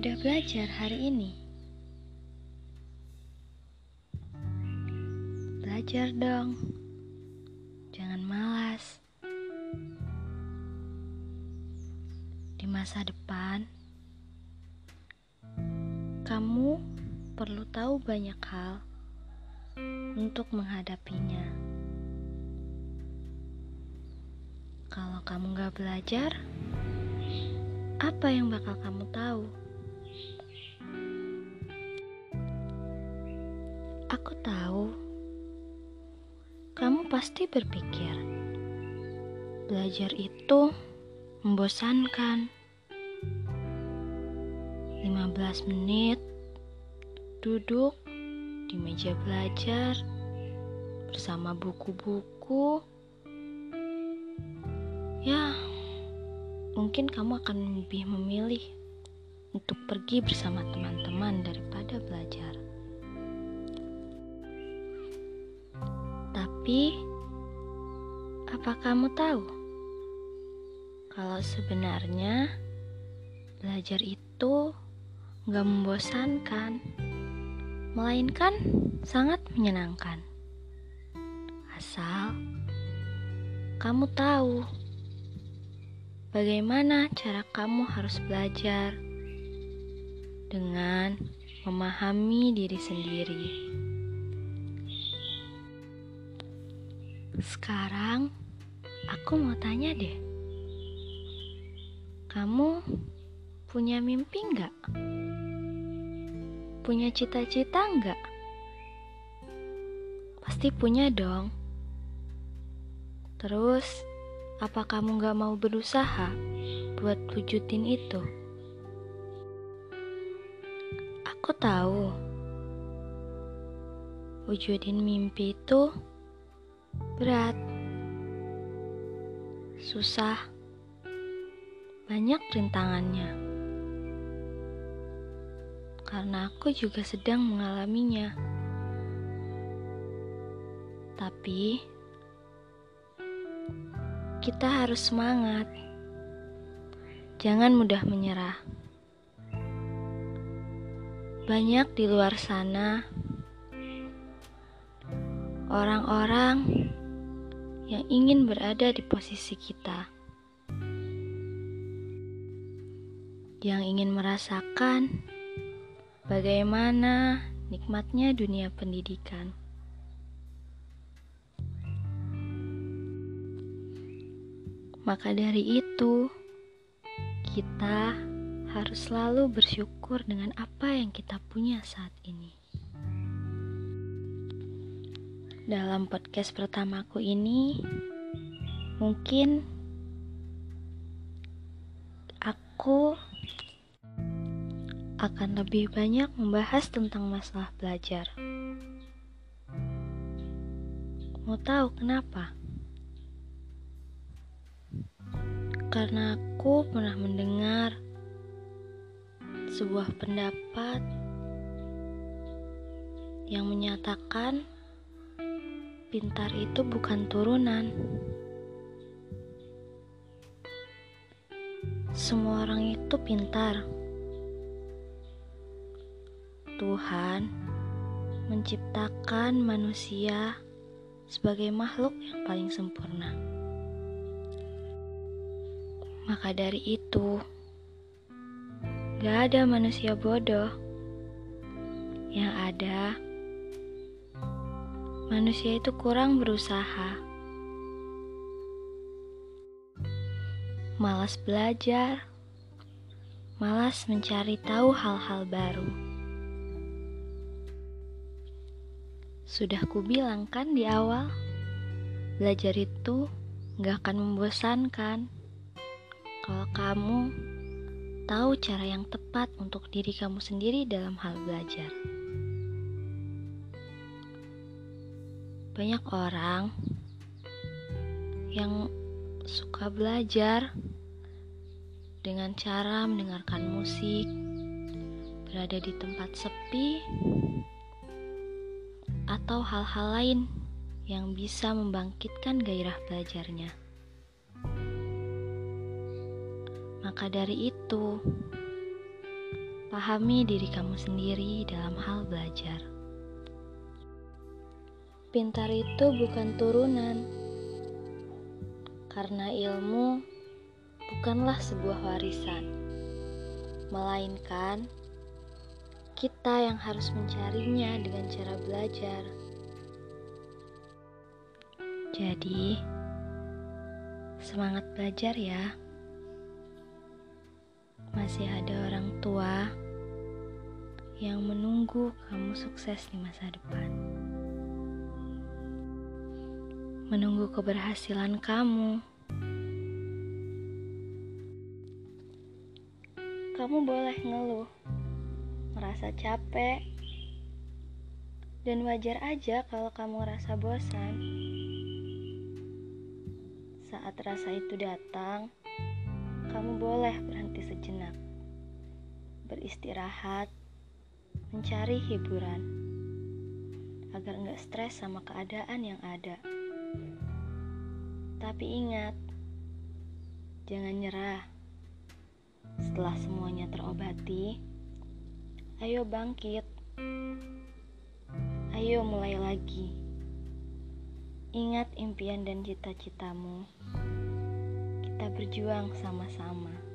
Udah belajar hari ini? Belajar dong. Jangan malas. Di masa depan, kamu perlu tahu banyak hal untuk menghadapinya. Kalau kamu gak belajar, apa yang bakal kamu tahu? Aku tahu kamu pasti berpikir belajar itu membosankan. 15 menit duduk di meja belajar bersama buku-buku. Ya, mungkin kamu akan lebih memilih untuk pergi bersama teman-teman daripada belajar. Tapi, apa kamu tahu kalau sebenarnya belajar itu gak membosankan, melainkan sangat menyenangkan. Asal kamu tahu bagaimana cara kamu harus belajar dengan memahami diri sendiri. Sekarang aku mau tanya deh, kamu punya mimpi nggak? Punya cita-cita nggak? Pasti punya dong. Terus, apa kamu nggak mau berusaha buat wujudin itu? Aku tahu, wujudin mimpi itu berat, susah, banyak rintangannya. Karena aku juga sedang mengalaminya. Tapi kita harus semangat. Jangan mudah menyerah. Banyak di luar sana orang-orang yang ingin berada di posisi kita, yang ingin merasakan bagaimana nikmatnya dunia pendidikan. Maka dari itu, kita harus selalu bersyukur dengan apa yang kita punya saat ini. Dalam podcast pertamaku ini, mungkin aku akan lebih banyak membahas tentang masalah belajar. Mau tahu kenapa? Karena aku pernah mendengar sebuah pendapat yang menyatakan pintar itu bukan turunan. Semua orang itu pintar. Tuhan menciptakan manusia sebagai makhluk yang paling sempurna. Maka dari itu, gak ada manusia bodoh. Yang ada, manusia itu kurang berusaha. Malas belajar, malas mencari tahu hal-hal baru. Sudah kubilang kan di awal, belajar itu gak akan membosankan kalau kamu tahu cara yang tepat untuk diri kamu sendiri dalam hal belajar. Banyak orang yang suka belajar dengan cara mendengarkan musik, berada di tempat sepi, atau hal-hal lain yang bisa membangkitkan gairah belajarnya. Maka dari itu, pahami diri kamu sendiri dalam hal belajar. Pintar itu bukan turunan, karena ilmu bukanlah sebuah warisan, melainkan kita yang harus mencarinya dengan cara belajar. Jadi, semangat belajar ya masih ada orang tua yang menunggu kamu sukses di masa depan. Menunggu keberhasilan kamu. Kamu boleh ngeluh, merasa capek, dan wajar aja kalau kamu rasa bosan. Saat rasa itu datang, kamu boleh berhenti sejenak, beristirahat, mencari hiburan, agar nggak stres sama keadaan yang ada. Tapi ingat, jangan nyerah. Setelah semuanya terobati, ayo bangkit. Ayo mulai lagi. Ingat impian dan cita-citamu kita berjuang sama-sama.